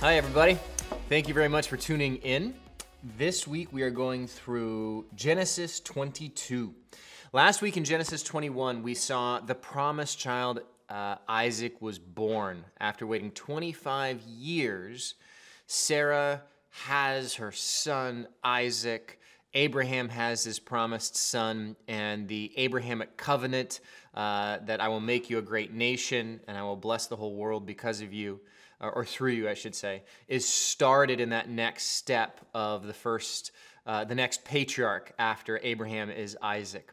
Hi, everybody. Thank you very much for tuning in. This week we are going through Genesis 22. Last week in Genesis 21, we saw the promised child uh, Isaac was born. After waiting 25 years, Sarah has her son Isaac. Abraham has his promised son, and the Abrahamic covenant uh, that I will make you a great nation and I will bless the whole world because of you, or through you, I should say, is started in that next step of the first, uh, the next patriarch after Abraham is Isaac.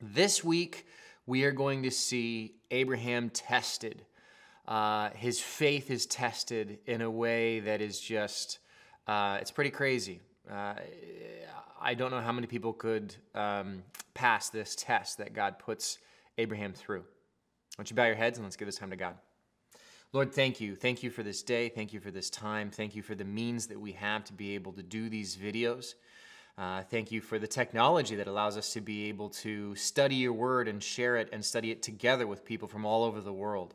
This week, we are going to see Abraham tested. Uh, his faith is tested in a way that is just, uh, it's pretty crazy. Uh, I don't know how many people could um, pass this test that God puts Abraham through. Why don't you bow your heads and let's give this time to God. Lord, thank you. Thank you for this day. Thank you for this time. Thank you for the means that we have to be able to do these videos. Uh, thank you for the technology that allows us to be able to study your word and share it and study it together with people from all over the world.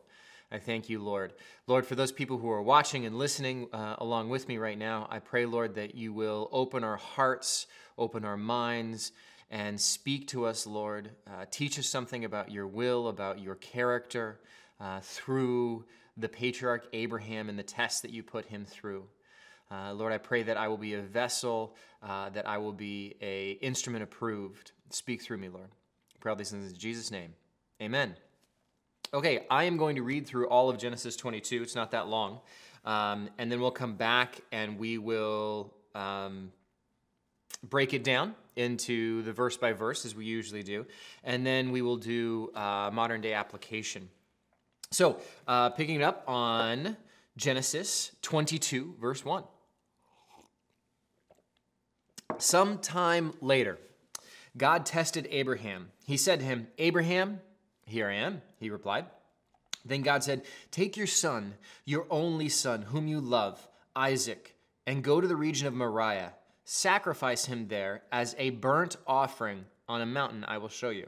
I thank you, Lord. Lord, for those people who are watching and listening uh, along with me right now, I pray, Lord, that you will open our hearts, open our minds, and speak to us, Lord. Uh, teach us something about your will, about your character uh, through the patriarch Abraham and the test that you put him through. Uh, Lord, I pray that I will be a vessel, uh, that I will be a instrument approved. Speak through me, Lord. I pray all these things in Jesus' name. Amen. Okay, I am going to read through all of Genesis 22. It's not that long. Um, and then we'll come back and we will um, break it down into the verse by verse as we usually do. And then we will do uh, modern day application. So, uh, picking it up on Genesis 22, verse 1. Sometime later, God tested Abraham. He said to him, Abraham, here I am, he replied. Then God said, Take your son, your only son, whom you love, Isaac, and go to the region of Moriah. Sacrifice him there as a burnt offering on a mountain I will show you.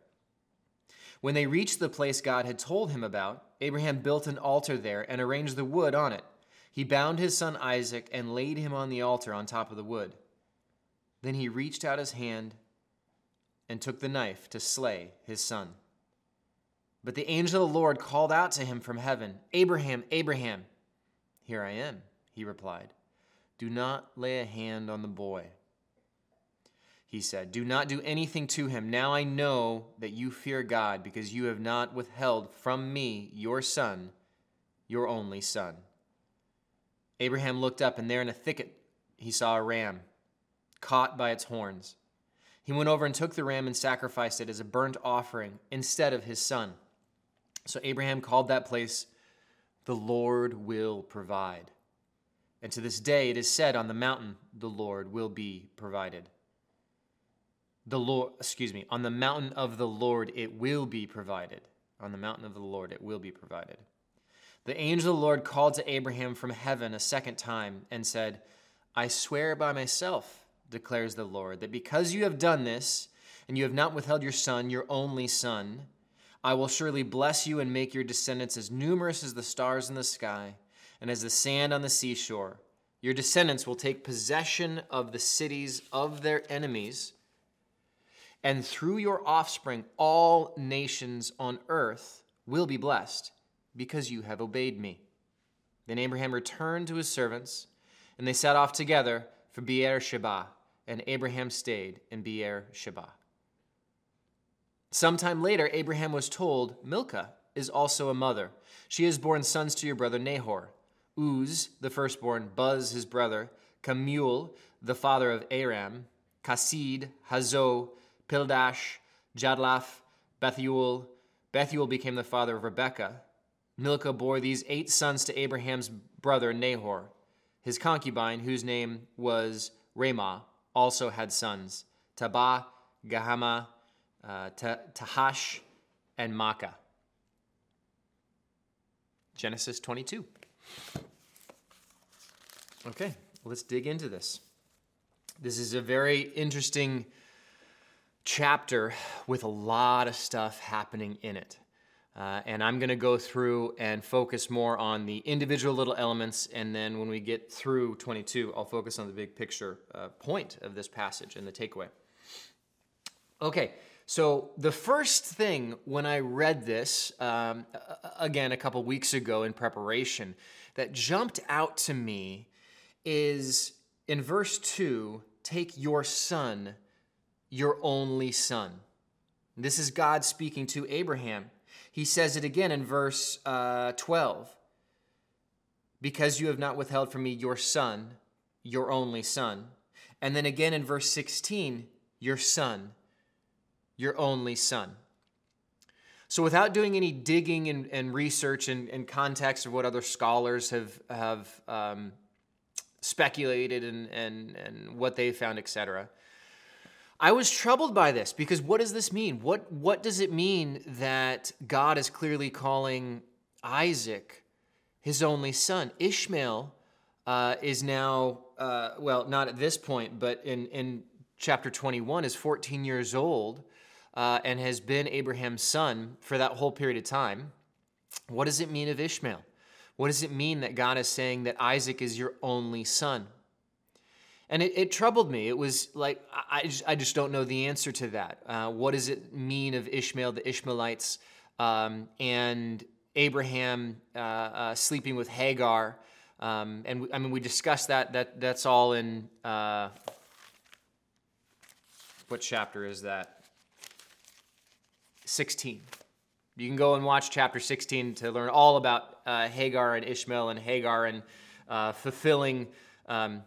When they reached the place God had told him about, Abraham built an altar there and arranged the wood on it. He bound his son Isaac and laid him on the altar on top of the wood. Then he reached out his hand and took the knife to slay his son. But the angel of the Lord called out to him from heaven, Abraham, Abraham. Here I am, he replied. Do not lay a hand on the boy. He said, Do not do anything to him. Now I know that you fear God because you have not withheld from me your son, your only son. Abraham looked up, and there in a thicket he saw a ram caught by its horns. He went over and took the ram and sacrificed it as a burnt offering instead of his son. So Abraham called that place, The Lord will provide. And to this day it is said, On the mountain, the Lord will be provided. The Lord, excuse me, on the mountain of the Lord it will be provided. On the mountain of the Lord it will be provided. The angel of the Lord called to Abraham from heaven a second time and said, I swear by myself, declares the Lord, that because you have done this, and you have not withheld your son, your only son, I will surely bless you and make your descendants as numerous as the stars in the sky and as the sand on the seashore. Your descendants will take possession of the cities of their enemies, and through your offspring, all nations on earth will be blessed because you have obeyed me. Then Abraham returned to his servants, and they set off together for Beer Sheba, and Abraham stayed in Beer Sheba. Sometime later, Abraham was told, Milcah is also a mother. She has borne sons to your brother Nahor. Uz, the firstborn, Buz, his brother, Kemuel, the father of Aram, Kesed, Hazo, Pildash, Jidlaph, Bethuel. Bethuel became the father of Rebekah. Milcah bore these eight sons to Abraham's brother Nahor. His concubine, whose name was Reumah, also had sons Tabah, Gahama, uh, Tahash, and Maacah. Genesis 22. Okay, let's dig into this. This is a very interesting chapter with a lot of stuff happening in it. Uh, and I'm going to go through and focus more on the individual little elements. And then when we get through 22, I'll focus on the big picture uh, point of this passage and the takeaway. Okay, so the first thing when I read this, um, again, a couple weeks ago in preparation, that jumped out to me is in verse 2 take your son, your only son. This is God speaking to Abraham. He says it again in verse uh, 12 because you have not withheld from me your son, your only son. And then again in verse 16, your son, your only son. So, without doing any digging and, and research and, and, context of what other scholars have, have um, speculated and, and, and what they found, etc., I was troubled by this because what does this mean? What, what does it mean that God is clearly calling Isaac his only son? Ishmael uh, is now, uh, well, not at this point, but in, in chapter 21, is 14 years old uh, and has been Abraham's son for that whole period of time. What does it mean of Ishmael? What does it mean that God is saying that Isaac is your only son? And it, it troubled me. It was like, I just, I just don't know the answer to that. Uh, what does it mean of Ishmael, the Ishmaelites, um, and Abraham uh, uh, sleeping with Hagar? Um, and we, I mean, we discussed that. That that's all in uh, what chapter is that? 16. You can go and watch chapter 16 to learn all about uh, Hagar and Ishmael and Hagar and uh, fulfilling um,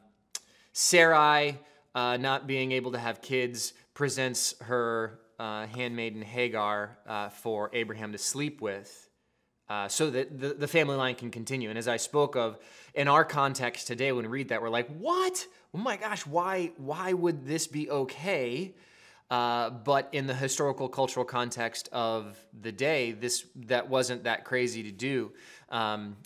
Sarai uh, not being able to have kids, presents her uh, handmaiden Hagar uh, for Abraham to sleep with. Uh, so that the, the family line can continue. And as I spoke of, in our context today, when we read that, we're like, what? Oh my gosh, why, why would this be okay? Uh, but in the historical cultural context of the day, this that wasn't that crazy to do. Um,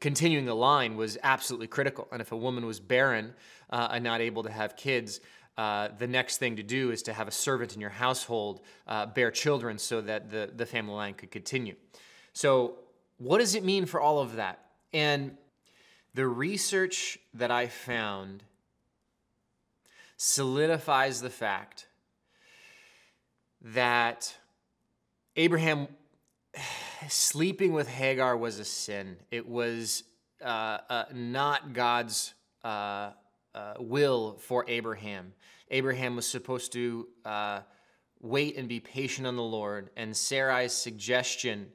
continuing the line was absolutely critical. And if a woman was barren uh, and not able to have kids, uh, the next thing to do is to have a servant in your household uh, bear children so that the, the family line could continue. So, what does it mean for all of that? And the research that I found solidifies the fact that Abraham sleeping with Hagar was a sin. It was uh, uh, not God's uh, uh will for Abraham. Abraham was supposed to uh, wait and be patient on the Lord. And Sarai's suggestion,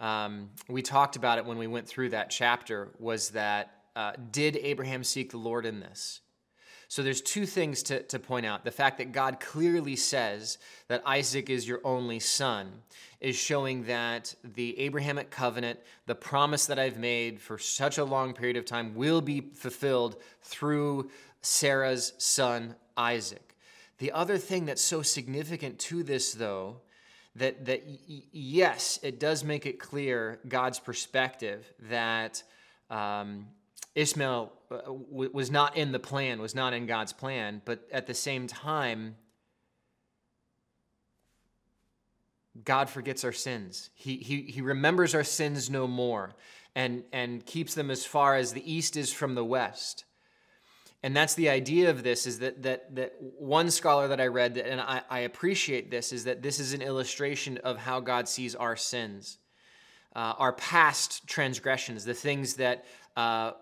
um, we talked about it when we went through that chapter, was that uh, did Abraham seek the Lord in this? So there's two things to, to point out. The fact that God clearly says that Isaac is your only son is showing that the Abrahamic covenant, the promise that I've made for such a long period of time, will be fulfilled through Sarah's son, Isaac. The other thing that's so significant to this, though, that, that yes, it does make it clear God's perspective that um, Ishmael uh, was not in the plan, was not in God's plan, but at the same time, God forgets our sins. He, he, he remembers our sins no more and, and keeps them as far as the east is from the west. And that's the idea of this is that, that, that one scholar that I read, and I, I appreciate this, is that this is an illustration of how God sees our sins, uh, our past transgressions, the things that uh,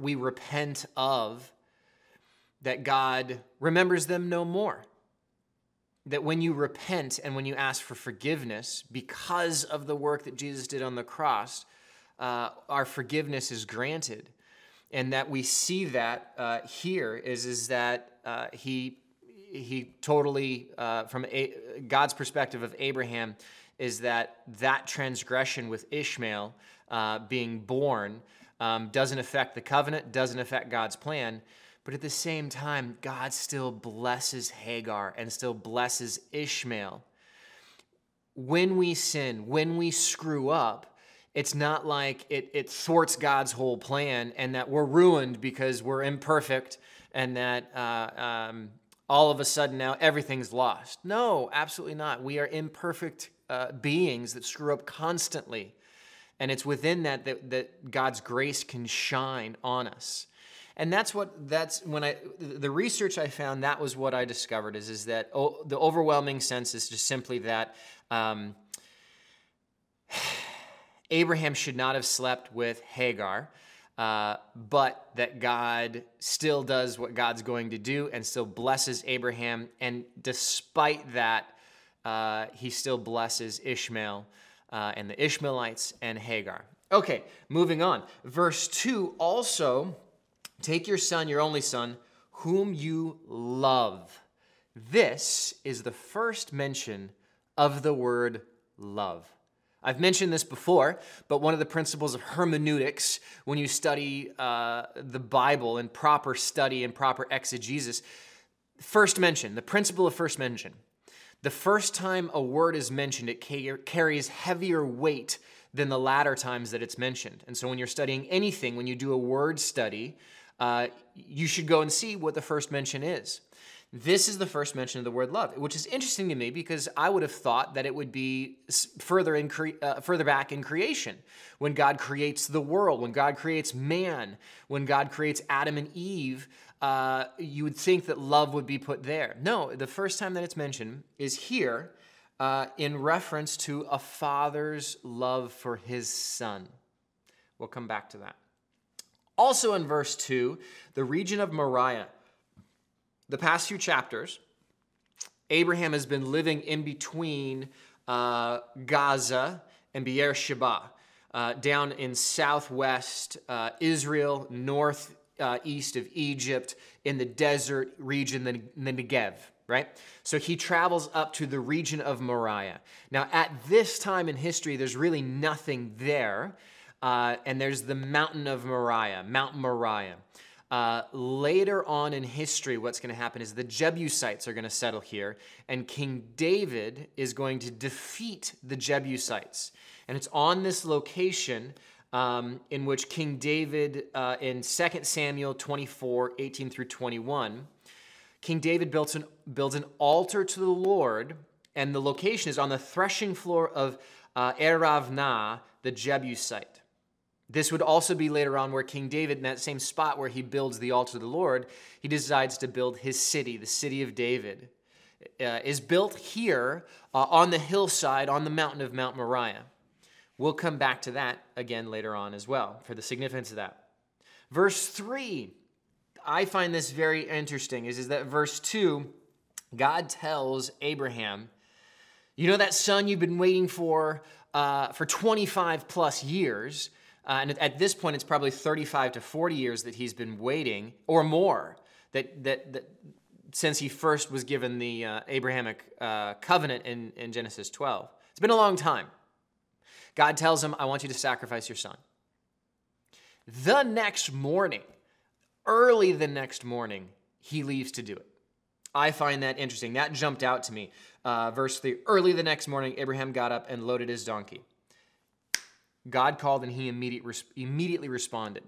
we repent of that God remembers them no more. That when you repent and when you ask for forgiveness because of the work that Jesus did on the cross, uh, our forgiveness is granted. And that we see that uh, here is, is that uh, he, he totally, uh, from a, God's perspective of Abraham, is that that transgression with Ishmael uh, being born um, doesn't affect the covenant, doesn't affect God's plan. But at the same time, God still blesses Hagar and still blesses Ishmael. When we sin, when we screw up, it's not like it, it thwarts God's whole plan and that we're ruined because we're imperfect and that uh, um, all of a sudden now everything's lost. No, absolutely not. We are imperfect uh, beings that screw up constantly. And it's within that, that that God's grace can shine on us. And that's what that's when I the research I found that was what I discovered is is that oh, the overwhelming sense is just simply that um, Abraham should not have slept with Hagar, uh, but that God still does what God's going to do and still blesses Abraham, and despite that, uh, he still blesses Ishmael uh, and the Ishmaelites and Hagar. Okay, moving on. Verse 2 also take your son, your only son, whom you love. This is the first mention of the word love. I've mentioned this before, but one of the principles of hermeneutics, when you study uh, the Bible in proper study and proper exegesis, first mention, the principle of first mention. The first time a word is mentioned, it carries heavier weight than the latter times that it's mentioned. And so when you're studying anything, when you do a word study, uh, you should go and see what the first mention is. This is the first mention of the word love, which is interesting to me because I would have thought that it would be further in cre- uh, further back in creation, when God creates the world, when God creates man, when God creates Adam and Eve uh, you would think that love would be put there. No, the first time that it's mentioned is here uh, in reference to a father's love for his son. We'll come back to that. Also in verse 2, the region of Moriah. The past few chapters, Abraham has been living in between uh, Gaza and Beersheba. Uh, down in southwest uh, Israel, north uh, east of Egypt in the desert region, the, the Negev, right? So he travels up to the region of Moriah. Now, at this time in history, there's really nothing there. Uh, and there's the mountain of Moriah, Mount Moriah. Uh, later on in history, what's going to happen is the Jebusites are going to settle here, and King David is going to defeat the Jebusites. And it's on this location um, in which King David, uh, in 2 Samuel 24 18 through 21, King David built an, builds an altar to the Lord, and the location is on the threshing floor of uh, Aravnah, the Jebusite. This would also be later on where King David, in that same spot where he builds the altar to the Lord, he decides to build his city, the city of David. Uh, is built here uh, on the hillside on the mountain of Mount Moriah. We'll come back to that again later on as well for the significance of that. Verse 3, I find this very interesting, is, is that verse 2, God tells Abraham, You know that son you've been waiting for uh, for 25 plus years? Uh, and at this point, it's probably 35 to 40 years that he's been waiting, or more, that, that, that since he first was given the uh, Abrahamic uh, covenant in, in Genesis 12. It's been a long time. God tells him, I want you to sacrifice your son. The next morning, early the next morning, he leaves to do it. I find that interesting. That jumped out to me. Uh, verse 3 Early the next morning, Abraham got up and loaded his donkey. God called and he immediate, immediately responded.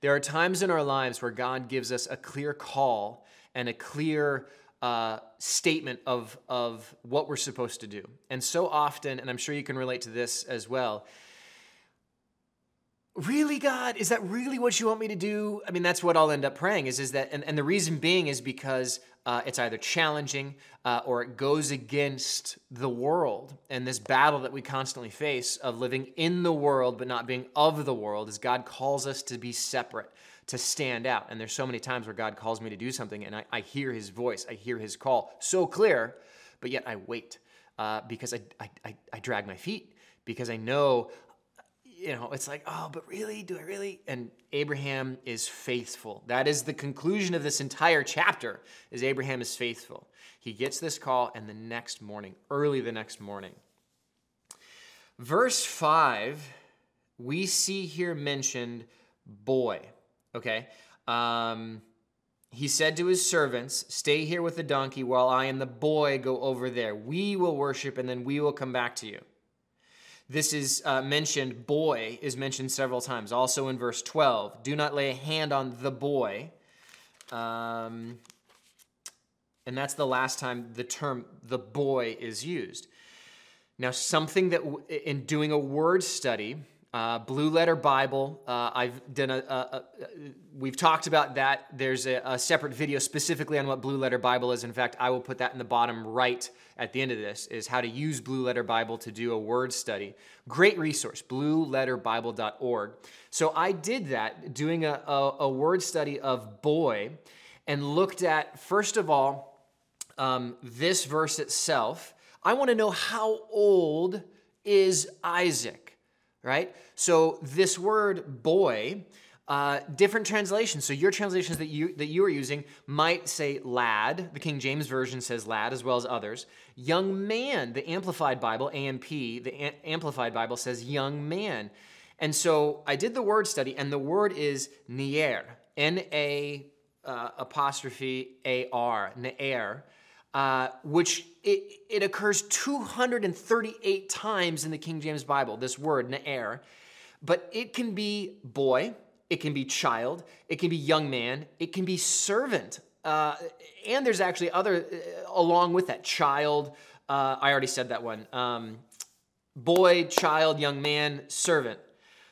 There are times in our lives where God gives us a clear call and a clear uh, statement of, of what we're supposed to do. And so often, and I'm sure you can relate to this as well, really god is that really what you want me to do i mean that's what i'll end up praying is, is that and, and the reason being is because uh, it's either challenging uh, or it goes against the world. And this battle that we constantly face of living in the world but not being of the world is God calls us to be separate, to stand out. And there's so many times where God calls me to do something and I, I hear his voice, I hear his call so clear, but yet I wait uh, because I, I, I drag my feet because I know you know, it's like, oh, but really? Do I really? And Abraham is faithful. That is the conclusion of this entire chapter is Abraham is faithful. He gets this call and the next morning, early the next morning. Verse 5, we see here mentioned boy, okay? Um, he said to his servants, Stay here with the donkey while I and the boy go over there. We will worship and then we will come back to you. This is uh, mentioned, boy is mentioned several times. Also in verse 12, do not lay a hand on the boy. Um, and that's the last time the term the boy is used. Now, something that in doing a word study, uh, Blue Letter Bible. Uh, I've done a, a, a, We've talked about that. There's a, a, separate video specifically on what Blue Letter Bible is. In fact, I will put that in the bottom right at the end of this. Is how to use Blue Letter Bible to do a word study. Great resource, BlueLetterBible.org. So I did that, doing a, a, word study of boy, and looked at first of all um, this verse itself. I want to know how old is Isaac right? So this word boy, uh, different translations. So your translations that you that you are using might say lad. The King James version says lad, as well as others. Young man. The Amplified Bible, AMP, the A- Amplified Bible says young man. And so I did the word study, and the word is na'ar, N A uh, apostrophe A R, na'ar uh, which it, it occurs 238 times in the King James Bible, this word, na'ar. But it can be boy, it can be child, it can be young man, it can be servant. Uh, and there's actually other, uh, along with that, child. Uh, I already said that one. Um, boy, child, young man, servant.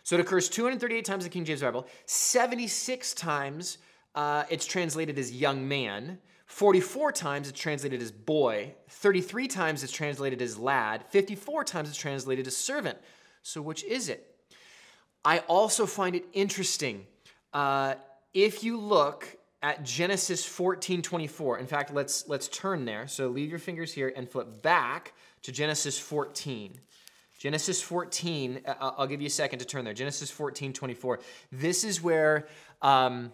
So it occurs 238 times in the King James Bible. 76 times uh, it's translated as young man. 44 times it's translated as boy, 33 times it's translated as lad, 54 times it's translated as servant. So, which is it? I also find it interesting. Uh, if you look at Genesis 14 24, in fact, let's, let's turn there. So, leave your fingers here and flip back to Genesis 14. Genesis 14, uh, I'll give you a second to turn there. Genesis 14 24. This is where um,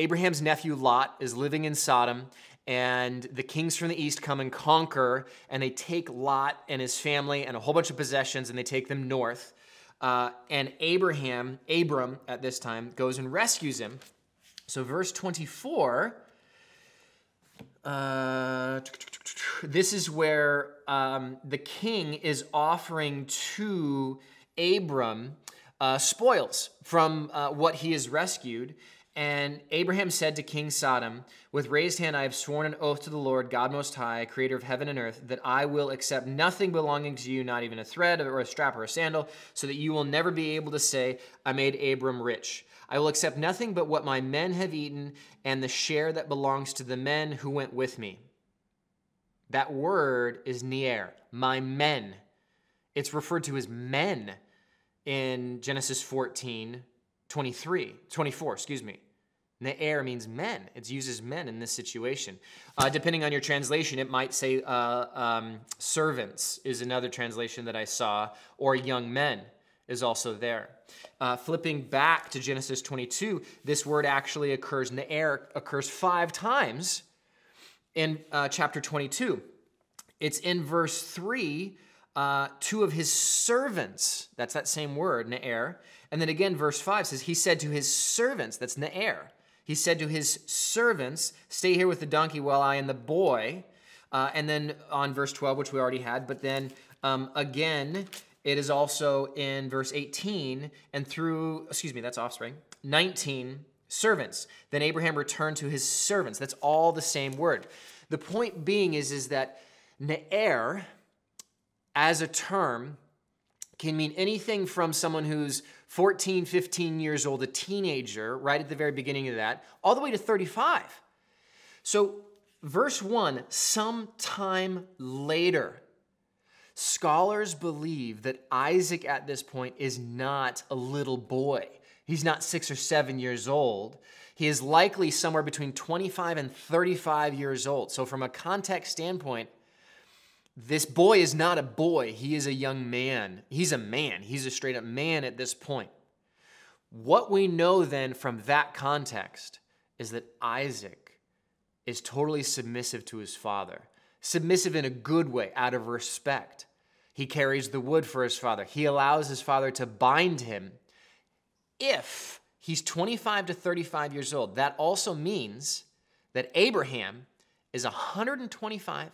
Abraham's nephew Lot is living in Sodom, and the kings from the east come and conquer, and they take Lot and his family and a whole bunch of possessions, and they take them north. Uh, and Abraham, Abram at this time, goes and rescues him. So, verse 24, uh, this is where um, the king is offering to Abram uh, spoils from uh, what he has rescued. And Abraham said to King Sodom, With raised hand I have sworn an oath to the Lord, God Most High, creator of heaven and earth, that I will accept nothing belonging to you, not even a thread or a strap or a sandal, so that you will never be able to say, I made Abram rich. I will accept nothing but what my men have eaten and the share that belongs to the men who went with me. That word is na'ar, my men. It's referred to as men in Genesis 14, 23, 24, excuse me. Na'ar means men. It uses men in this situation. Uh, depending on your translation, it might say uh, um, servants is another translation that I saw, or young men is also there. Uh, flipping back to Genesis 22, this word actually occurs, Na'ar occurs five times in uh, chapter 22. It's in verse 3, uh, two of his servants, that's that same word, Na'ar. And then again, verse 5 says, He said to his servants, that's Na'ar he said to his servants, Stay here with the donkey while I and the boy. Uh, and then on verse 12, which we already had, but then um, again, it is also in verse 18 and through, excuse me, that's offspring, 19 servants. Then Abraham returned to his servants. That's all the same word. The point being is, is that Na'ar, as a term, can mean anything from someone who's 14, 15 years old, a teenager, right at the very beginning of that, all the way to 35. So verse 1 sometime later. Scholars believe that Isaac at this point is not a little boy. He's not six or seven years old. He is likely somewhere between 25 and 35 years old. So, from a context standpoint, this boy is not a boy. He is a young man. He's a man. He's a straight up man at this point. What we know then from that context is that Isaac is totally submissive to his father, submissive in a good way, out of respect. He carries the wood for his father. He allows his father to bind him if he's 25 to 35 years old. That also means that Abraham is 125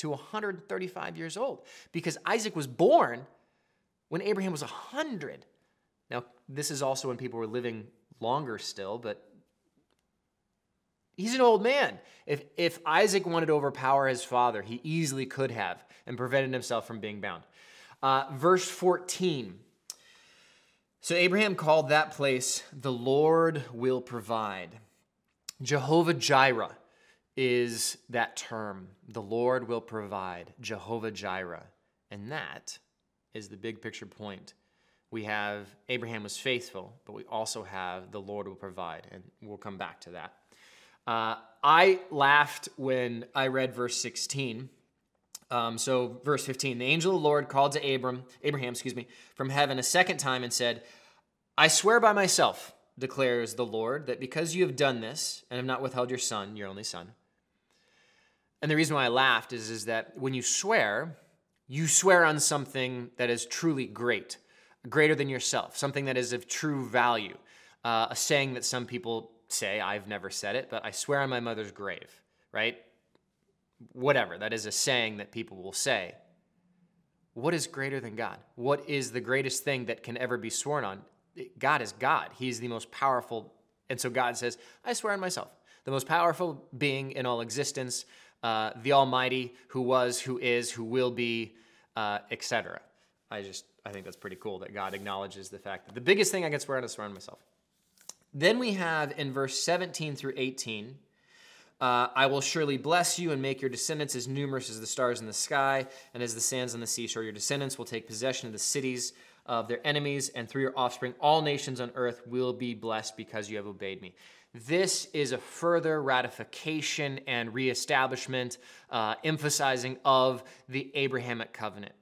to 135 years old because Isaac was born when Abraham was 100. Now, this is also when people were living longer still, but he's an old man. If, if Isaac wanted to overpower his father, he easily could have and prevented himself from being bound. Uh, verse 14. So Abraham called that place, the Lord will provide. Jehovah Jireh is that term. The Lord will provide. Jehovah Jireh. And that is the big picture point. We have Abraham was faithful, but we also have the Lord will provide. And we'll come back to that. Uh, I laughed when I read verse 16 um, so, verse 15 the angel of the Lord called to Abram, Abraham, excuse me, from heaven a second time and said, I swear by myself, declares the Lord, that because you have done this and have not withheld your son, your only son. And the reason why I laughed is, is that when you swear, you swear on something that is truly great, greater than yourself, something that is of true value. Uh, a saying that some people say, I've never said it, but I swear on my mother's grave, right? whatever. That is a saying that people will say. What is greater than God? What is the greatest thing that can ever be sworn on? God is God. He's the most powerful. And so God says, I swear on myself, the most powerful being in all existence, uh, the Almighty, who was, who is, who will be, uh, etc. I just, I think that's pretty cool that God acknowledges the fact that the biggest thing I can swear on is on myself. Then we have in verse 17 through 18, uh, I will surely bless you and make your descendants as numerous as the stars in the sky and as the sands on the seashore. Your descendants will take possession of the cities of their enemies, and through your offspring, all nations on earth will be blessed because you have obeyed me. This is a further ratification and reestablishment, uh, emphasizing of the Abrahamic covenant.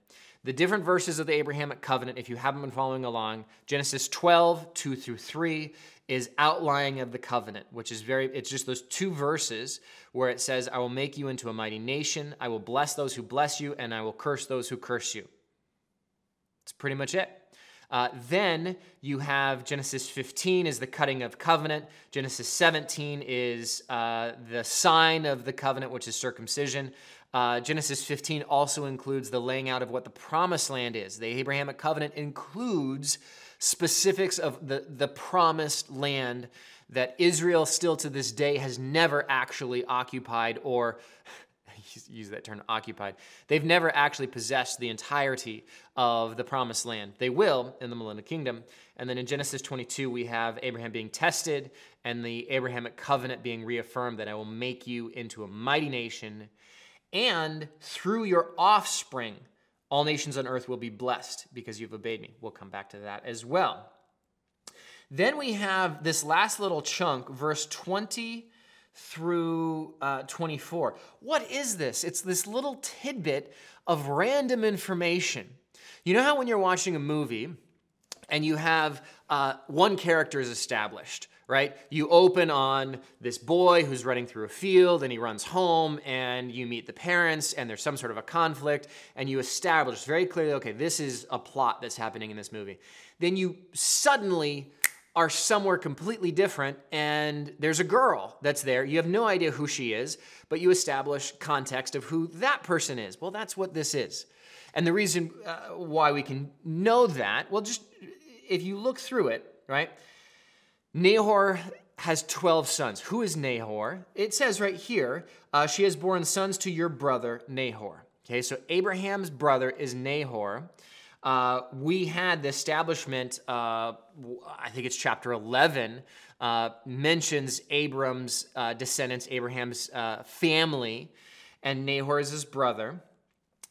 The different verses of the Abrahamic covenant, if you haven't been following along, Genesis 12, 2 through 3, is outlining of the covenant, which is very, it's just those two verses where it says, I will make you into a mighty nation, I will bless those who bless you, and I will curse those who curse you. That's pretty much it. Uh, then you have Genesis 15 is the cutting of covenant. Genesis 17 is uh, the sign of the covenant, which is circumcision. Uh, Genesis 15 also includes the laying out of what the promised land is. The Abrahamic covenant includes specifics of the, the promised land that Israel still to this day has never actually occupied or use that term occupied. They've never actually possessed the entirety of the promised land. They will in the millennial kingdom. And then in Genesis 22, we have Abraham being tested and the Abrahamic covenant being reaffirmed that I will make you into a mighty nation, and through your offspring, all nations on earth will be blessed because you've obeyed me. We'll come back to that as well. Then we have this last little chunk, verse 20 through uh, 24. What is this? It's this little tidbit of random information. You know how when you're watching a movie and you have uh, one character is established, right? You open on this boy who's running through a field and he runs home and you meet the parents and there's some sort of a conflict and you establish very clearly, okay, this is a plot that's happening in this movie. Then you suddenly are somewhere completely different and there's a girl that's there. You have no idea who she is, but you establish context of who that person is. Well, that's what this is. And the reason uh, why we can know that, well, just if you look through it, right? Nahor has 12 sons. Who is Nahor? It says right here, uh, she has borne sons to your brother Nahor. Okay, so Abraham's brother is Nahor. Uh, we had the establishment, uh, I think it's chapter 11, uh, mentions Abram's uh, descendants, Abraham's uh, family, and Nahor is his brother.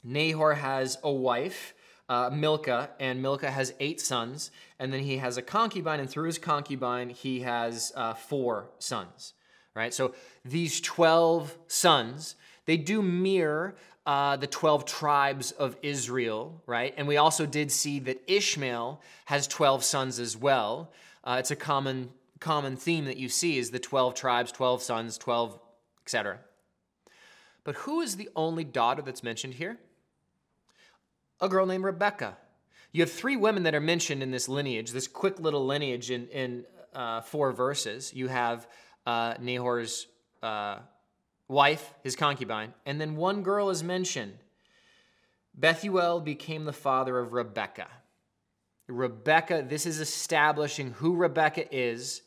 Nahor has a wife, Milcah, and Milcah has eight sons, and then he has a concubine, and through his concubine, he has four sons. Right? So these 12 sons, they do mirror uh, the 12 tribes of Israel, right? And we also did see that Ishmael has 12 sons as well. Uh, it's a common, common theme that you see is the 12 tribes, 12 sons, 12, etc. But who is the only daughter that's mentioned here? A girl named Rebecca. You have three women that are mentioned in this lineage, this quick little lineage in, in uh, four verses. You have uh, Nahor's uh, wife, his concubine, and then one girl is mentioned. Bethuel became the father of Rebekah. Rebekah, this is establishing who Rebekah is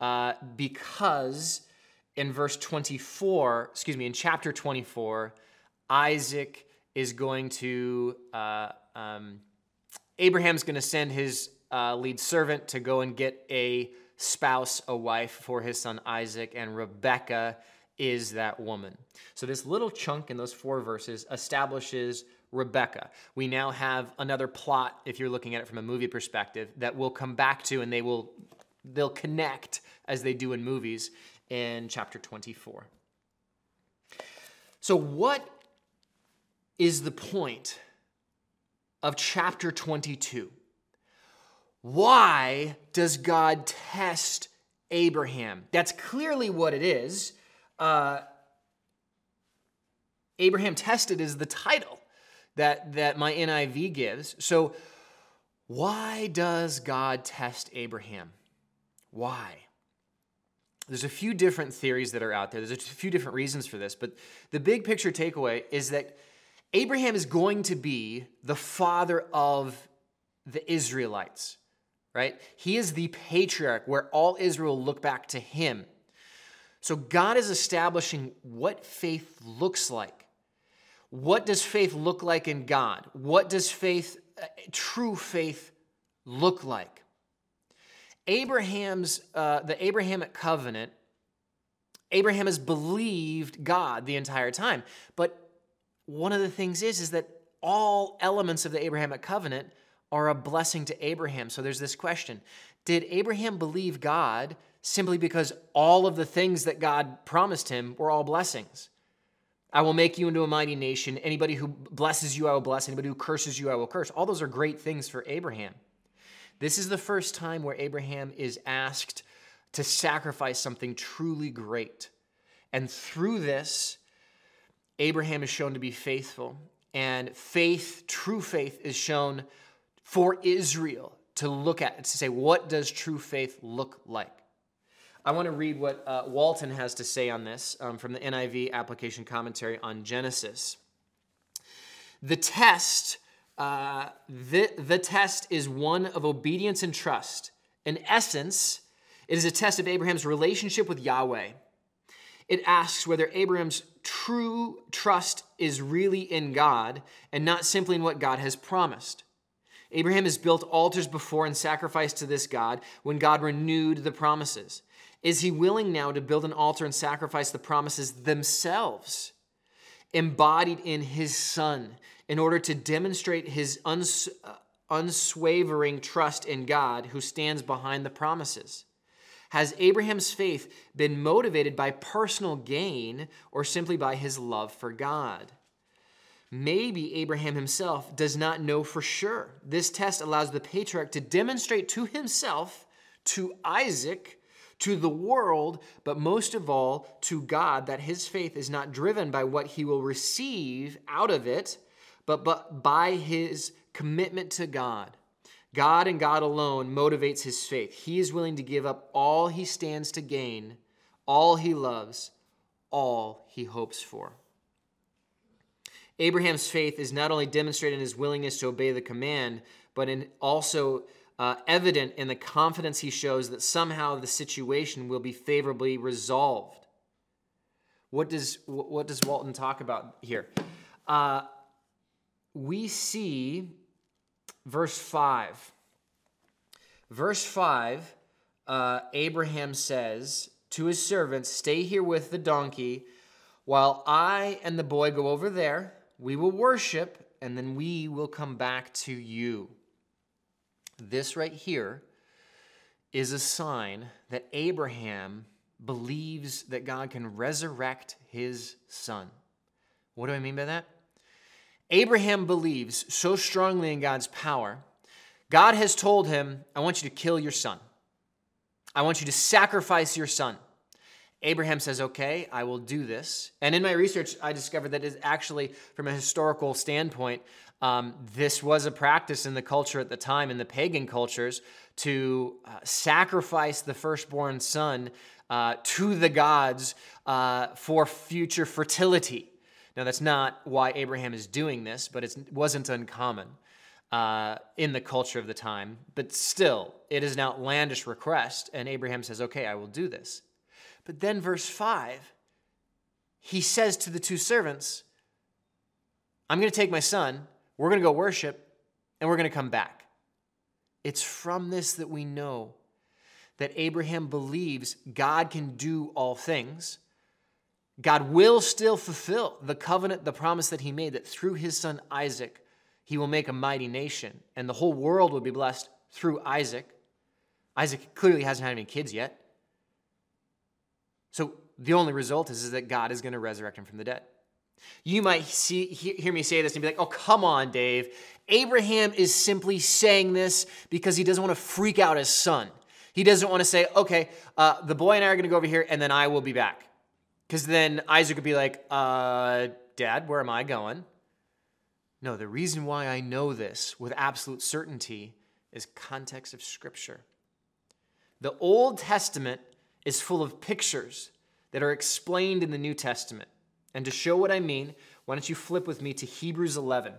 uh, because in verse 24, excuse me, in chapter 24, Isaac is going to, uh, um, Abraham's going to send his uh, lead servant to go and get a spouse, a wife for his son Isaac, and Rebekah is that woman. So, this little chunk in those four verses establishes Rebecca. We now have another plot, if you're looking at it from a movie perspective, that we'll come back to and they will they'll connect as they do in movies in chapter 24. So, what is the point of chapter 22? Why does God test Abraham? That's clearly what it is uh, Abraham tested is the title that, that my NIV gives. So, why does God test Abraham? Why? There's a few different theories that are out there. There's a few different reasons for this, but the big picture takeaway is that Abraham is going to be the father of the Israelites, right? He is the patriarch where all Israel look back to him. So God is establishing what faith looks like. What does faith look like in God? What does faith, uh, true faith, look like? Abraham's, uh, the Abrahamic covenant, Abraham has believed God the entire time. But one of the things is, is that all elements of the Abrahamic covenant are a blessing to Abraham. So there's this question Did Abraham believe God simply because all of the things that God promised him were all blessings. I will make you into a mighty nation. Anybody who blesses you, I will bless. Anybody who curses you, I will curse. All those are great things for Abraham. This is the first time where Abraham is asked to sacrifice something truly great. And through this, Abraham is shown to be faithful. And faith, true faith, is shown for Israel to look at, to say, what does true faith look like? I want to read what uh, Walton has to say on this um, from the NIV application commentary on Genesis. The test, uh, the, the test is one of obedience and trust. In essence, it is a test of Abraham's relationship with Yahweh. It asks whether Abraham's true trust is really in God and not simply in what God has promised. Abraham has built altars before and sacrificed to this God when God renewed the promises. Is he willing now to build an altar and sacrifice the promises themselves, embodied in his son, in order to demonstrate his uns- uh, unswavering trust in God who stands behind the promises? Has Abraham's faith been motivated by personal gain or simply by his love for God? Maybe Abraham himself does not know for sure. This test allows the patriarch to demonstrate to himself, to Isaac, to the world, but most of all to God, that his faith is not driven by what he will receive out of it, but, but by his commitment to God. God and God alone motivates his faith. He is willing to give up all he stands to gain, all he loves, all he hopes for. Abraham's faith is not only demonstrated in his willingness to obey the command, but in also uh, evident in the confidence he shows that somehow the situation will be favorably resolved. What does, what does Walton talk about here? Uh, we see verse 5. Verse 5, uh, Abraham says to his servants, Stay here with the donkey while I and the boy go over there. We will worship, and then we will come back to you. This right here is a sign that Abraham believes that God can resurrect his son. What do I mean by that? Abraham believes so strongly in God's power. God has told him, I want you to kill your son. I want you to sacrifice your son. Abraham says, Okay, I will do this. And in my research, I discovered that it actually, from a historical standpoint, um, this was a practice in the culture at the time, in the pagan cultures, to uh, sacrifice the firstborn son uh, to the gods uh, for future fertility. Now, that's not why Abraham is doing this, but it wasn't uncommon uh, in the culture of the time. But still, it is an outlandish request, and Abraham says, Okay, I will do this. But then, verse 5, he says to the two servants, I'm going to take my son, we're going to go worship, and we're going to come back. It's from this that we know that Abraham believes God can do all things. God will still fulfill the covenant, the promise that he made that through his son Isaac, he will make a mighty nation, and the whole world will be blessed through Isaac. Isaac clearly hasn't had any kids yet. So the only result is, is that God is going to resurrect him from the dead. You might see, hear me say this and be like, oh, come on, Dave. Abraham is simply saying this because he doesn't want to freak out his son. He doesn't want to say, okay, uh, the boy and I are going to go over here and then I will be back. Because then Isaac would be like, uh, Dad, where am I going? No, the reason why I know this with absolute certainty is context of Scripture. The Old Testament is full of pictures that are explained in the New Testament. And to show what I mean, why don't you flip with me to Hebrews 11?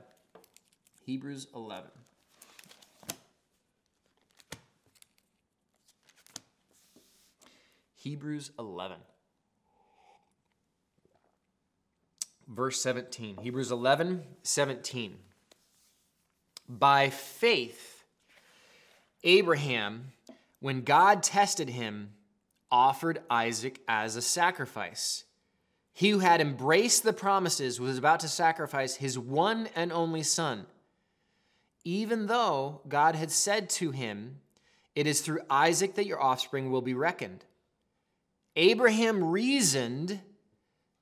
Hebrews 11. Hebrews 11. Verse 17. Hebrews 11, 17. By faith, Abraham, when God tested him, offered Isaac as a sacrifice. He who had embraced the promises was about to sacrifice his one and only son, even though God had said to him, It is through Isaac that your offspring will be reckoned. Abraham reasoned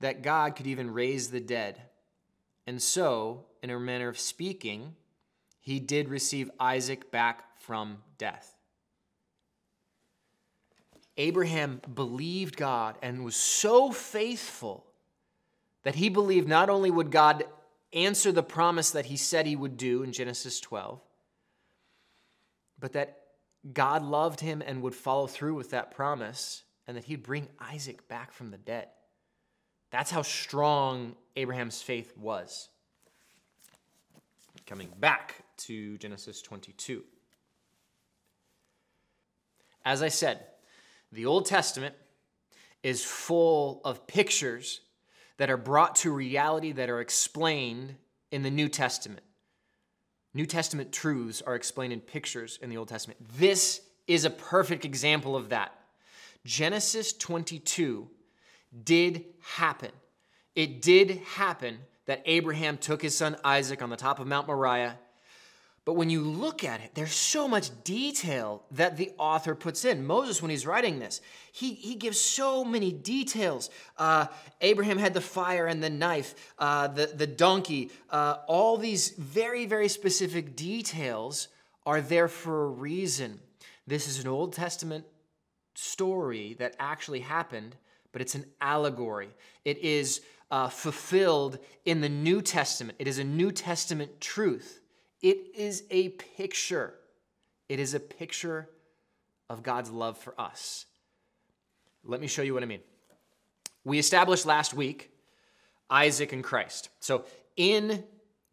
that God could even raise the dead. And so, in a manner of speaking, he did receive Isaac back from death. Abraham believed God and was so faithful that he believed not only would God answer the promise that he said he would do in Genesis 12, but that God loved him and would follow through with that promise and that he'd bring Isaac back from the dead. That's how strong Abraham's faith was. Coming back to Genesis 22. As I said, the Old Testament is full of pictures that are brought to reality that are explained in the New Testament. New Testament truths are explained in pictures in the Old Testament. This is a perfect example of that. Genesis 22 did happen. It did happen that Abraham took his son Isaac on the top of Mount Moriah but when you look at it, there's so much detail that the author puts in. Moses, when he's writing this, he, he gives so many details. Uh, Abraham had the fire and the knife, uh, the, the donkey, uh, all these very, very specific details are there for a reason. This is an Old Testament story that actually happened, but it's an allegory. It is uh, fulfilled in the New Testament, it is a New Testament truth. It is a picture. It is a picture of God's love for us. Let me show you what I mean. We established last week Isaac and Christ. So in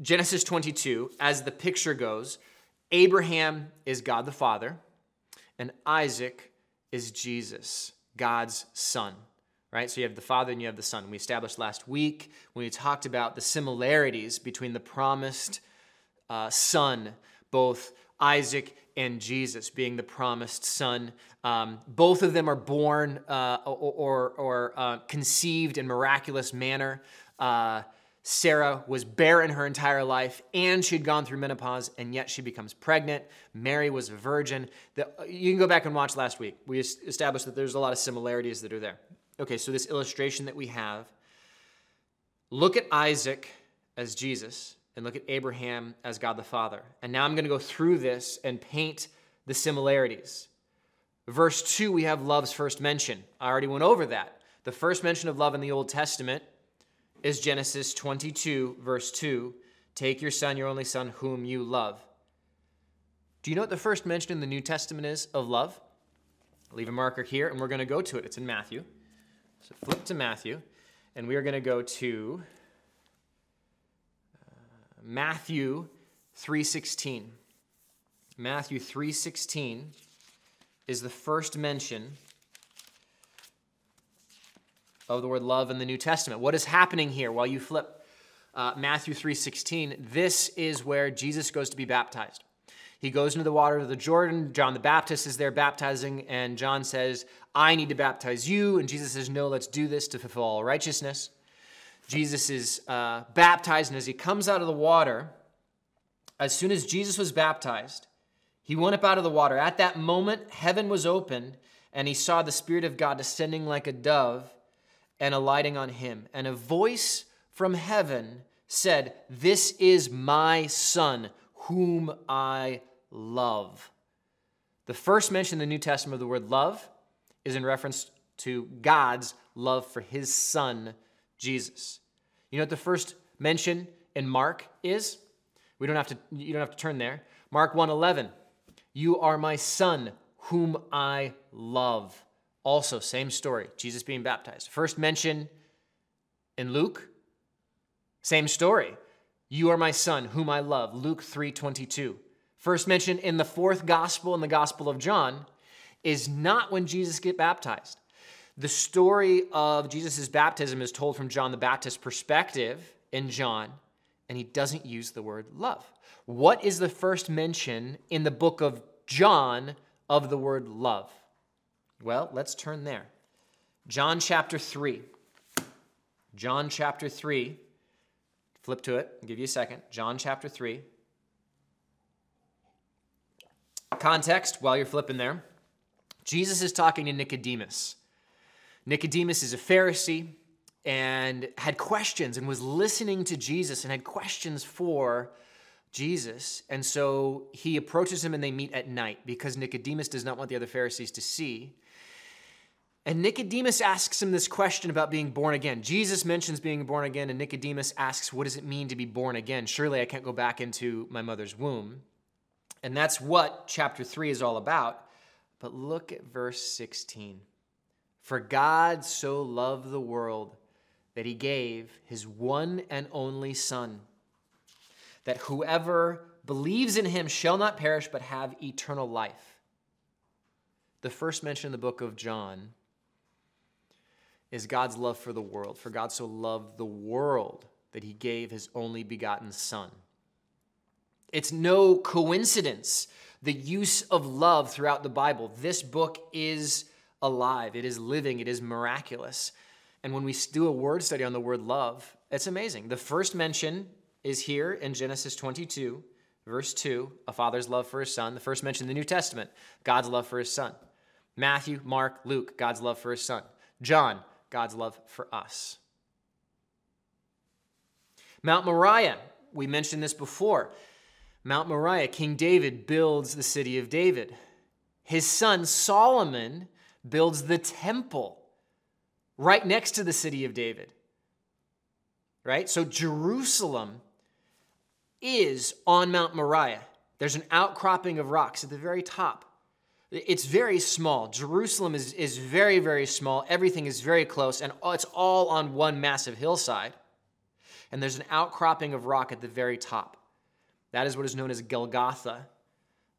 Genesis 22, as the picture goes, Abraham is God the Father, and Isaac is Jesus, God's son. Right? So you have the Father and you have the Son. We established last week when we talked about the similarities between the promised uh, son both Isaac and Jesus being the promised son. Um, both of them are born uh, or, or, or uh, conceived in miraculous manner. Uh, Sarah was barren her entire life and she'd gone through menopause, and yet she becomes pregnant. Mary was a virgin. The, you can go back and watch last week. We established that there's a lot of similarities that are there. Okay, so this illustration that we have look at Isaac as Jesus and look at Abraham as God the Father. And now I'm going to go through this and paint the similarities. Verse 2, we have love's first mention. I already went over that. The first mention of love in the Old Testament is Genesis 22, verse 2. Take your son, your only son, whom you love. Do you know what the first mention in the New Testament is of love? I'll leave a marker here and we're going to go to it. It's in Matthew. So flip to Matthew, and we are going to go to Matthew 3:16. Matthew 3:16 is the first mention of the word love in the New Testament. What is happening here while you flip uh, Matthew 3:16? This is where Jesus goes to be baptized. He goes into the water of the Jordan. John the Baptist is there baptizing, and John says, I need to baptize you. And Jesus says, No, let's do this to fulfill all righteousness. Jesus is uh, baptized, and as he comes out of the water, as soon as Jesus was baptized, he went up out of the water. At that moment, heaven was opened, and he saw the Spirit of God descending like a dove and alighting on him. And a voice from heaven said, This is my Son, whom I love. The first mention in the New Testament of the word love is in reference to God's love for his Son, Jesus. You know what the first mention in Mark is? We don't have to, you don't have to turn there. Mark 1:11. You are my son, whom I love. Also, same story, Jesus being baptized. First mention in Luke, same story. You are my son, whom I love. Luke 3:22. First mention in the fourth gospel in the Gospel of John is not when Jesus get baptized. The story of Jesus' baptism is told from John the Baptist's perspective in John, and he doesn't use the word love. What is the first mention in the book of John of the word love? Well, let's turn there. John chapter 3. John chapter 3. Flip to it. I'll give you a second. John chapter 3. Context while you're flipping there Jesus is talking to Nicodemus. Nicodemus is a Pharisee and had questions and was listening to Jesus and had questions for Jesus. And so he approaches him and they meet at night because Nicodemus does not want the other Pharisees to see. And Nicodemus asks him this question about being born again. Jesus mentions being born again, and Nicodemus asks, What does it mean to be born again? Surely I can't go back into my mother's womb. And that's what chapter 3 is all about. But look at verse 16. For God so loved the world that he gave his one and only Son, that whoever believes in him shall not perish but have eternal life. The first mention in the book of John is God's love for the world. For God so loved the world that he gave his only begotten Son. It's no coincidence the use of love throughout the Bible. This book is alive, it is living, it is miraculous. And when we do a word study on the word love, it's amazing. The first mention is here in Genesis 22, verse 2, a father's love for his son. The first mention in the New Testament, God's love for his son. Matthew, Mark, Luke, God's love for his son. John, God's love for us. Mount Moriah, we mentioned this before. Mount Moriah, King David builds the city of David. His son Solomon builds the temple right next to the city of David. Right? So Jerusalem is on Mount Moriah. There's an outcropping of rocks at the very top. It's very small. Jerusalem is, is very, very small. Everything is very close, and it's all on one massive hillside. And there's an outcropping of rock at the very top. That is what is known as Golgotha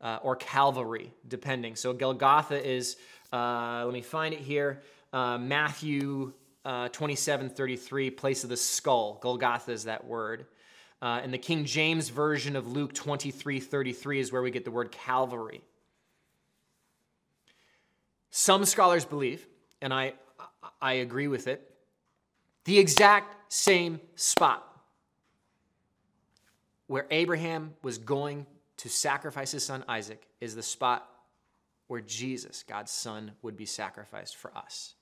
uh, or Calvary, depending. So Golgotha is, uh, let me find it here, uh, Matthew uh, 27 33, place of the skull. Golgotha is that word. Uh, and the King James version of Luke 23 33 is where we get the word Calvary. Some scholars believe, and I, I agree with it, the exact same spot where Abraham was going to sacrifice his son Isaac is the spot where Jesus, God's son, would be sacrificed for us.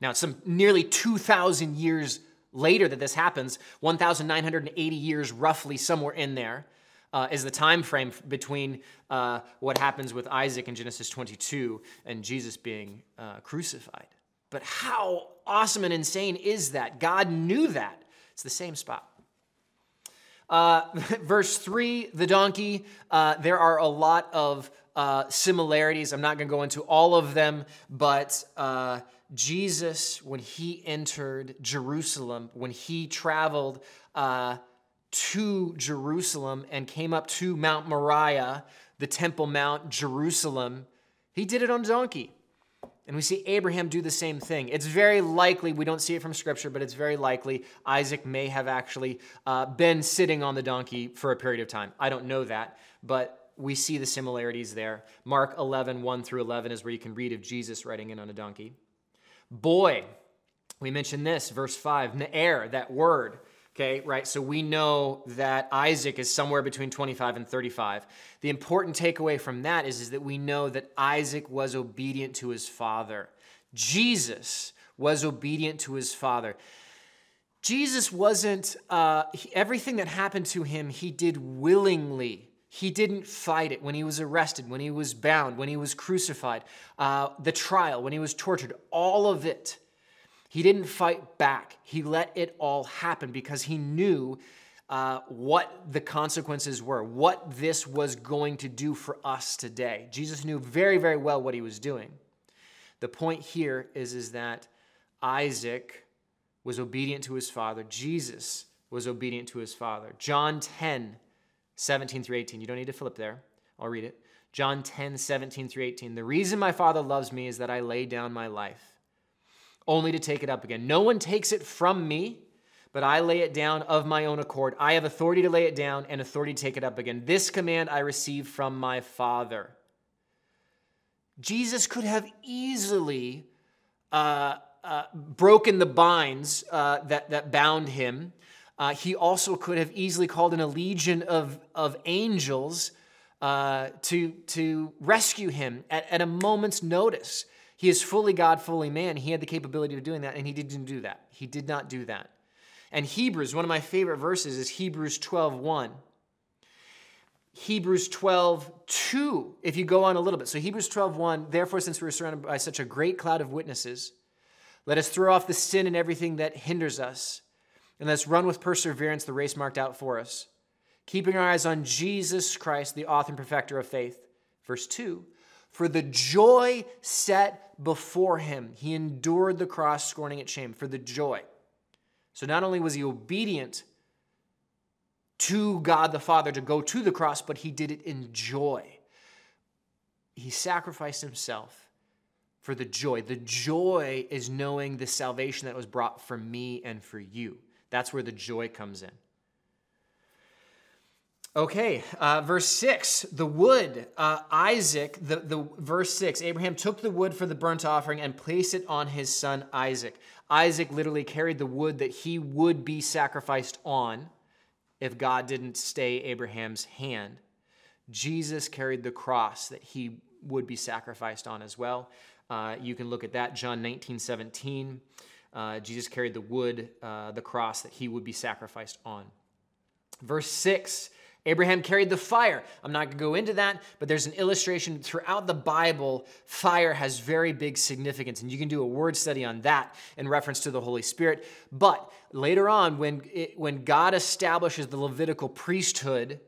Now, it's some nearly 2,000 years later that this happens, 1,980 years roughly, somewhere in there, uh, is the time frame between uh, what happens with Isaac in Genesis 22 and Jesus being uh, crucified. But how awesome and insane is that? God knew that. It's the same spot. Uh, verse 3, the donkey, uh, there are a lot of uh, similarities. I'm not going to go into all of them, but uh, Jesus, when he entered Jerusalem, when he traveled uh, to Jerusalem and came up to Mount Moriah, the Temple Mount, Jerusalem, he did it on a donkey. And we see Abraham do the same thing. It's very likely, we don't see it from Scripture, but it's very likely Isaac may have actually uh, been sitting on the donkey for a period of time. I don't know that, but we see the similarities there. Mark 11, 1 through 11 is where you can read of Jesus riding in on a donkey. Boy, we mentioned this, verse 5, Na'ar, that word. Okay, right? So we know that Isaac is somewhere between 25 and 35. The important takeaway from that is, is that we know that Isaac was obedient to his father. Jesus was obedient to his father. Jesus wasn't, uh, he, everything that happened to him, he did willingly. He didn't fight it when he was arrested, when he was bound, when he was crucified, uh, the trial, when he was tortured, all of it he didn't fight back. He let it all happen because he knew uh, what the consequences were, what this was going to do for us today. Jesus knew very, very well what he was doing. The point here is, is that Isaac was obedient to his father. Jesus was obedient to his father. John 10, 17 through 18. You don't need to flip there. I'll read it. John 10, 17 through 18. The reason my father loves me is that I lay down my life only to take it up again. No one takes it from me, but I lay it down of my own accord. I have authority to lay it down and authority to take it up again. This command I received from my Father. Jesus could have easily uh, uh, broken the binds uh, that, that bound him. Uh, he also could have easily called in a legion of, of angels uh, to, to rescue him at, at a moment's notice. He is fully God, fully man. He had the capability of doing that, and he didn't do that. He did not do that. And Hebrews, one of my favorite verses is Hebrews 12 1. Hebrews 12 2, if you go on a little bit. So Hebrews 12 1, therefore, since we are surrounded by such a great cloud of witnesses, let us throw off the sin and everything that hinders us, and let's run with perseverance the race marked out for us, keeping our eyes on Jesus Christ, the author and perfecter of faith. Verse 2 For the joy set before him. He endured the cross, scorning its shame for the joy. So not only was he obedient to God the Father to go to the cross, but he did it in joy. He sacrificed himself for the joy. The joy is knowing the salvation that was brought for me and for you. That's where the joy comes in. Okay, uh, verse 6, the wood. Uh, Isaac, the, the verse 6, Abraham took the wood for the burnt offering and placed it on his son Isaac. Isaac literally carried the wood that he would be sacrificed on if God didn't stay Abraham's hand. Jesus carried the cross that he would be sacrificed on as well. Uh, you can look at that, John 19, 17. Uh, Jesus carried the wood, uh, the cross that he would be sacrificed on. Verse 6 Abraham carried the fire. I'm not going to go into that, but there's an illustration throughout the Bible. Fire has very big significance, and you can do a word study on that in reference to the Holy Spirit. But later on, when, it, when God establishes the Levitical priesthood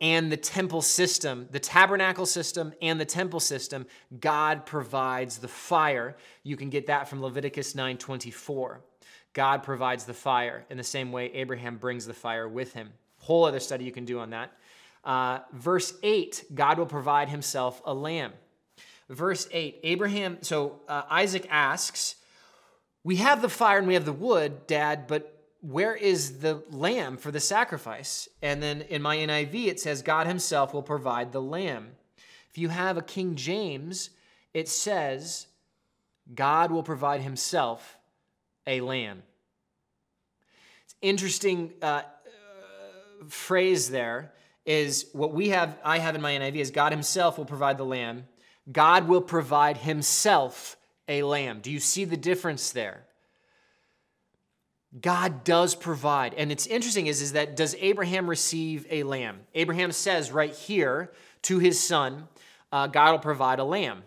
and the temple system, the tabernacle system and the temple system, God provides the fire. You can get that from Leviticus 9:24. God provides the fire in the same way Abraham brings the fire with him. Whole other study you can do on that. Uh, verse 8, God will provide himself a lamb. Verse 8, Abraham, so uh, Isaac asks, We have the fire and we have the wood, Dad, but where is the lamb for the sacrifice? And then in my NIV, it says, God himself will provide the lamb. If you have a King James, it says, God will provide himself a lamb. It's interesting uh, phrase there is what we have, I have in my NIV is God himself will provide the lamb. God will provide himself a lamb. Do you see the difference there? God does provide. And it's interesting is, is that does Abraham receive a lamb? Abraham says right here to his son, uh, God will provide a lamb.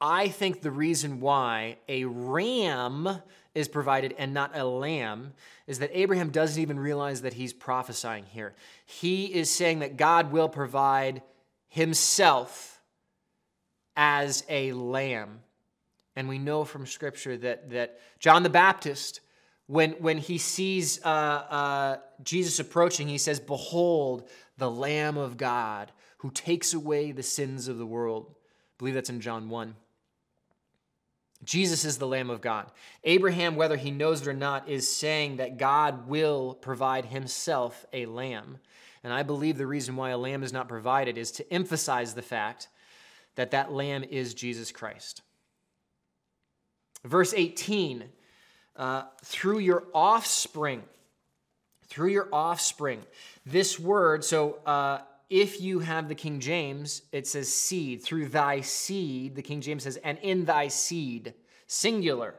I think the reason why a ram is provided and not a lamb is that Abraham doesn't even realize that he's prophesying here. He is saying that God will provide himself as a lamb. And we know from Scripture that, that John the Baptist when, when he sees uh, uh, Jesus approaching, he says, Behold, the Lamb of God who takes away the sins of the world. I believe that's in John 1. Jesus is the Lamb of God. Abraham, whether he knows it or not, is saying that God will provide himself a lamb. And I believe the reason why a lamb is not provided is to emphasize the fact that that lamb is Jesus Christ. Verse 18 uh, through your offspring. Through your offspring. This word, so uh, if you have the King James, it says seed. Through thy seed, the King James says, and in thy seed, singular.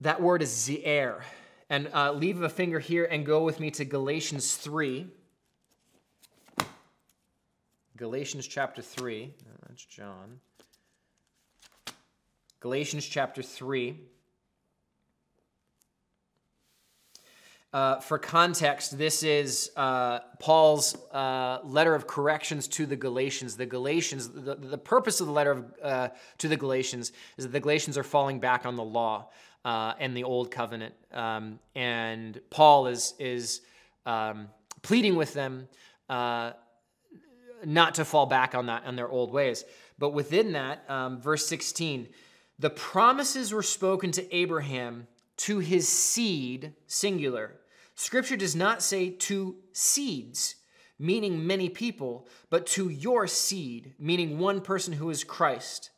That word is zera. And uh, leave a finger here and go with me to Galatians 3. Galatians chapter 3. That's John. Galatians chapter 3. Uh, for context, this is uh, Paul's uh, letter of corrections to the Galatians. The Galatians, the, the purpose of the letter of, uh, to the Galatians is that the Galatians are falling back on the law uh, and the old covenant, um, and Paul is is um, pleading with them uh, not to fall back on that on their old ways. But within that, um, verse sixteen. The promises were spoken to Abraham to his seed, singular. Scripture does not say to seeds, meaning many people, but to your seed, meaning one person who is Christ.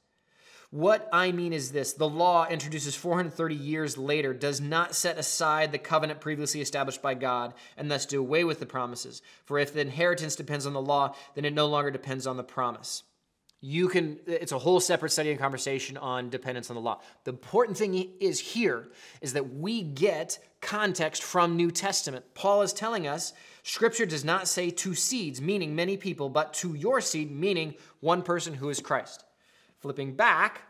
What I mean is this the law introduces 430 years later does not set aside the covenant previously established by God and thus do away with the promises. For if the inheritance depends on the law, then it no longer depends on the promise you can it's a whole separate study and conversation on dependence on the law. The important thing is here is that we get context from new testament. Paul is telling us scripture does not say to seeds meaning many people but to your seed meaning one person who is christ. Flipping back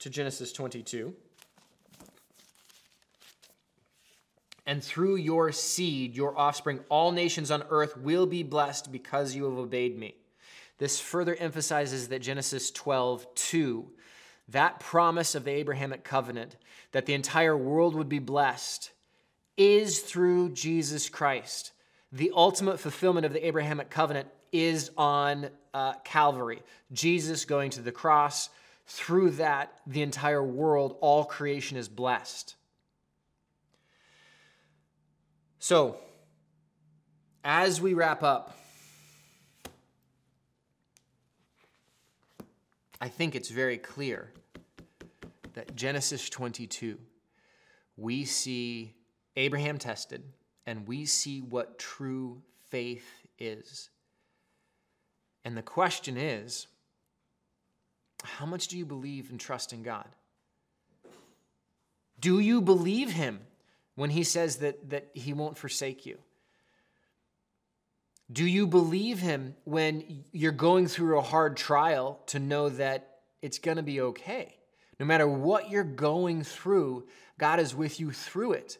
to genesis 22 and through your seed your offspring all nations on earth will be blessed because you have obeyed me this further emphasizes that Genesis 12, 2, that promise of the Abrahamic covenant that the entire world would be blessed, is through Jesus Christ. The ultimate fulfillment of the Abrahamic covenant is on uh, Calvary. Jesus going to the cross. Through that, the entire world, all creation is blessed. So, as we wrap up, I think it's very clear that Genesis 22, we see Abraham tested and we see what true faith is. And the question is how much do you believe and trust in God? Do you believe him when he says that, that he won't forsake you? Do you believe him when you're going through a hard trial to know that it's going to be okay? No matter what you're going through, God is with you through it.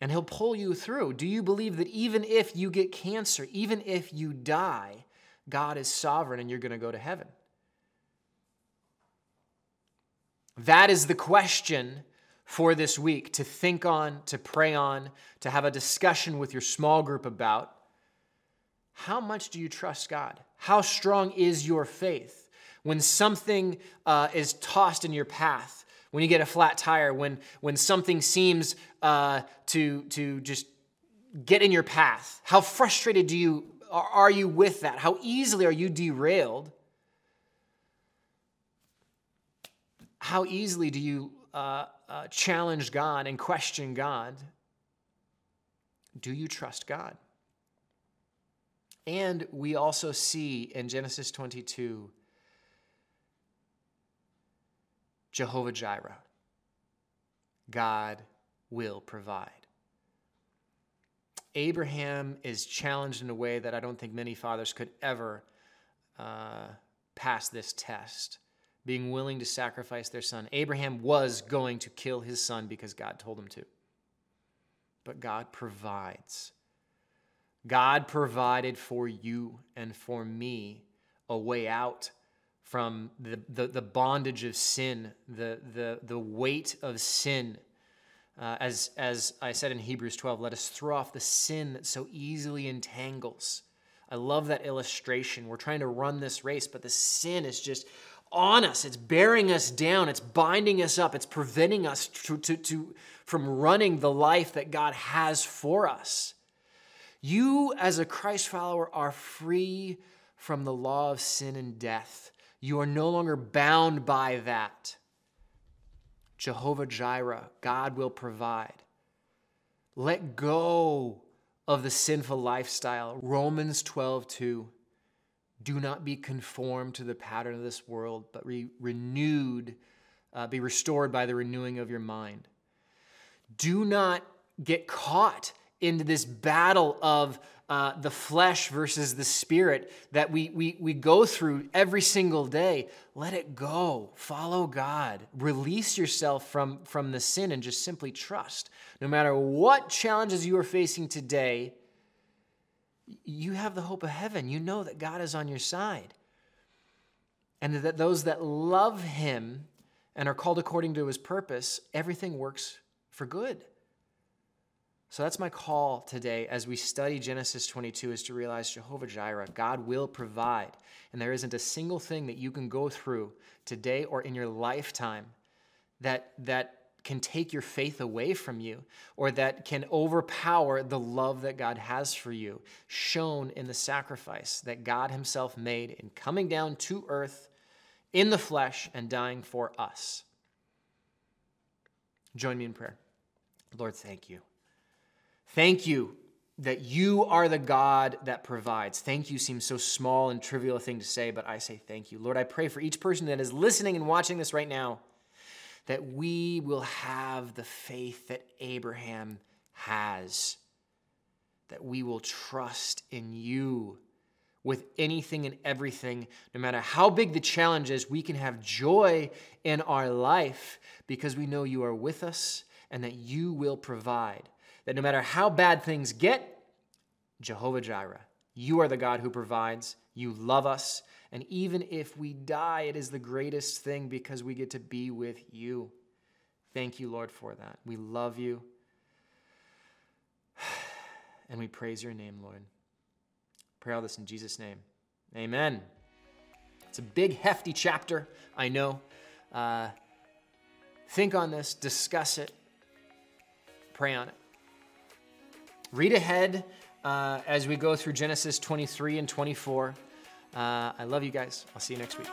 And he'll pull you through. Do you believe that even if you get cancer, even if you die, God is sovereign and you're going to go to heaven? That is the question for this week to think on, to pray on, to have a discussion with your small group about. How much do you trust God? How strong is your faith? When something uh, is tossed in your path, when you get a flat tire, when when something seems uh, to to just get in your path? How frustrated do you are you with that? How easily are you derailed? How easily do you uh, uh, challenge God and question God? Do you trust God? And we also see in Genesis 22 Jehovah Jireh. God will provide. Abraham is challenged in a way that I don't think many fathers could ever uh, pass this test, being willing to sacrifice their son. Abraham was going to kill his son because God told him to. But God provides. God provided for you and for me a way out from the, the, the bondage of sin, the, the, the weight of sin. Uh, as, as I said in Hebrews 12, let us throw off the sin that so easily entangles. I love that illustration. We're trying to run this race, but the sin is just on us. It's bearing us down. It's binding us up. It's preventing us to, to, to, from running the life that God has for us. You, as a Christ follower, are free from the law of sin and death. You are no longer bound by that. Jehovah Jireh, God will provide. Let go of the sinful lifestyle. Romans 12, 2. Do not be conformed to the pattern of this world, but be renewed, uh, be restored by the renewing of your mind. Do not get caught into this battle of uh, the flesh versus the spirit that we, we, we go through every single day. Let it go. Follow God. Release yourself from, from the sin and just simply trust. No matter what challenges you are facing today, you have the hope of heaven. You know that God is on your side. And that those that love Him and are called according to His purpose, everything works for good. So that's my call today as we study Genesis 22 is to realize Jehovah Jireh, God will provide. And there isn't a single thing that you can go through today or in your lifetime that, that can take your faith away from you or that can overpower the love that God has for you, shown in the sacrifice that God Himself made in coming down to earth in the flesh and dying for us. Join me in prayer. Lord, thank you. Thank you that you are the God that provides. Thank you seems so small and trivial a thing to say, but I say thank you. Lord, I pray for each person that is listening and watching this right now that we will have the faith that Abraham has, that we will trust in you with anything and everything, no matter how big the challenge is, we can have joy in our life because we know you are with us and that you will provide that no matter how bad things get, Jehovah Jireh, you are the God who provides. You love us. And even if we die, it is the greatest thing because we get to be with you. Thank you, Lord, for that. We love you. And we praise your name, Lord. Pray all this in Jesus' name. Amen. It's a big, hefty chapter, I know. Uh, think on this, discuss it, pray on it. Read ahead uh, as we go through Genesis 23 and 24. Uh, I love you guys. I'll see you next week.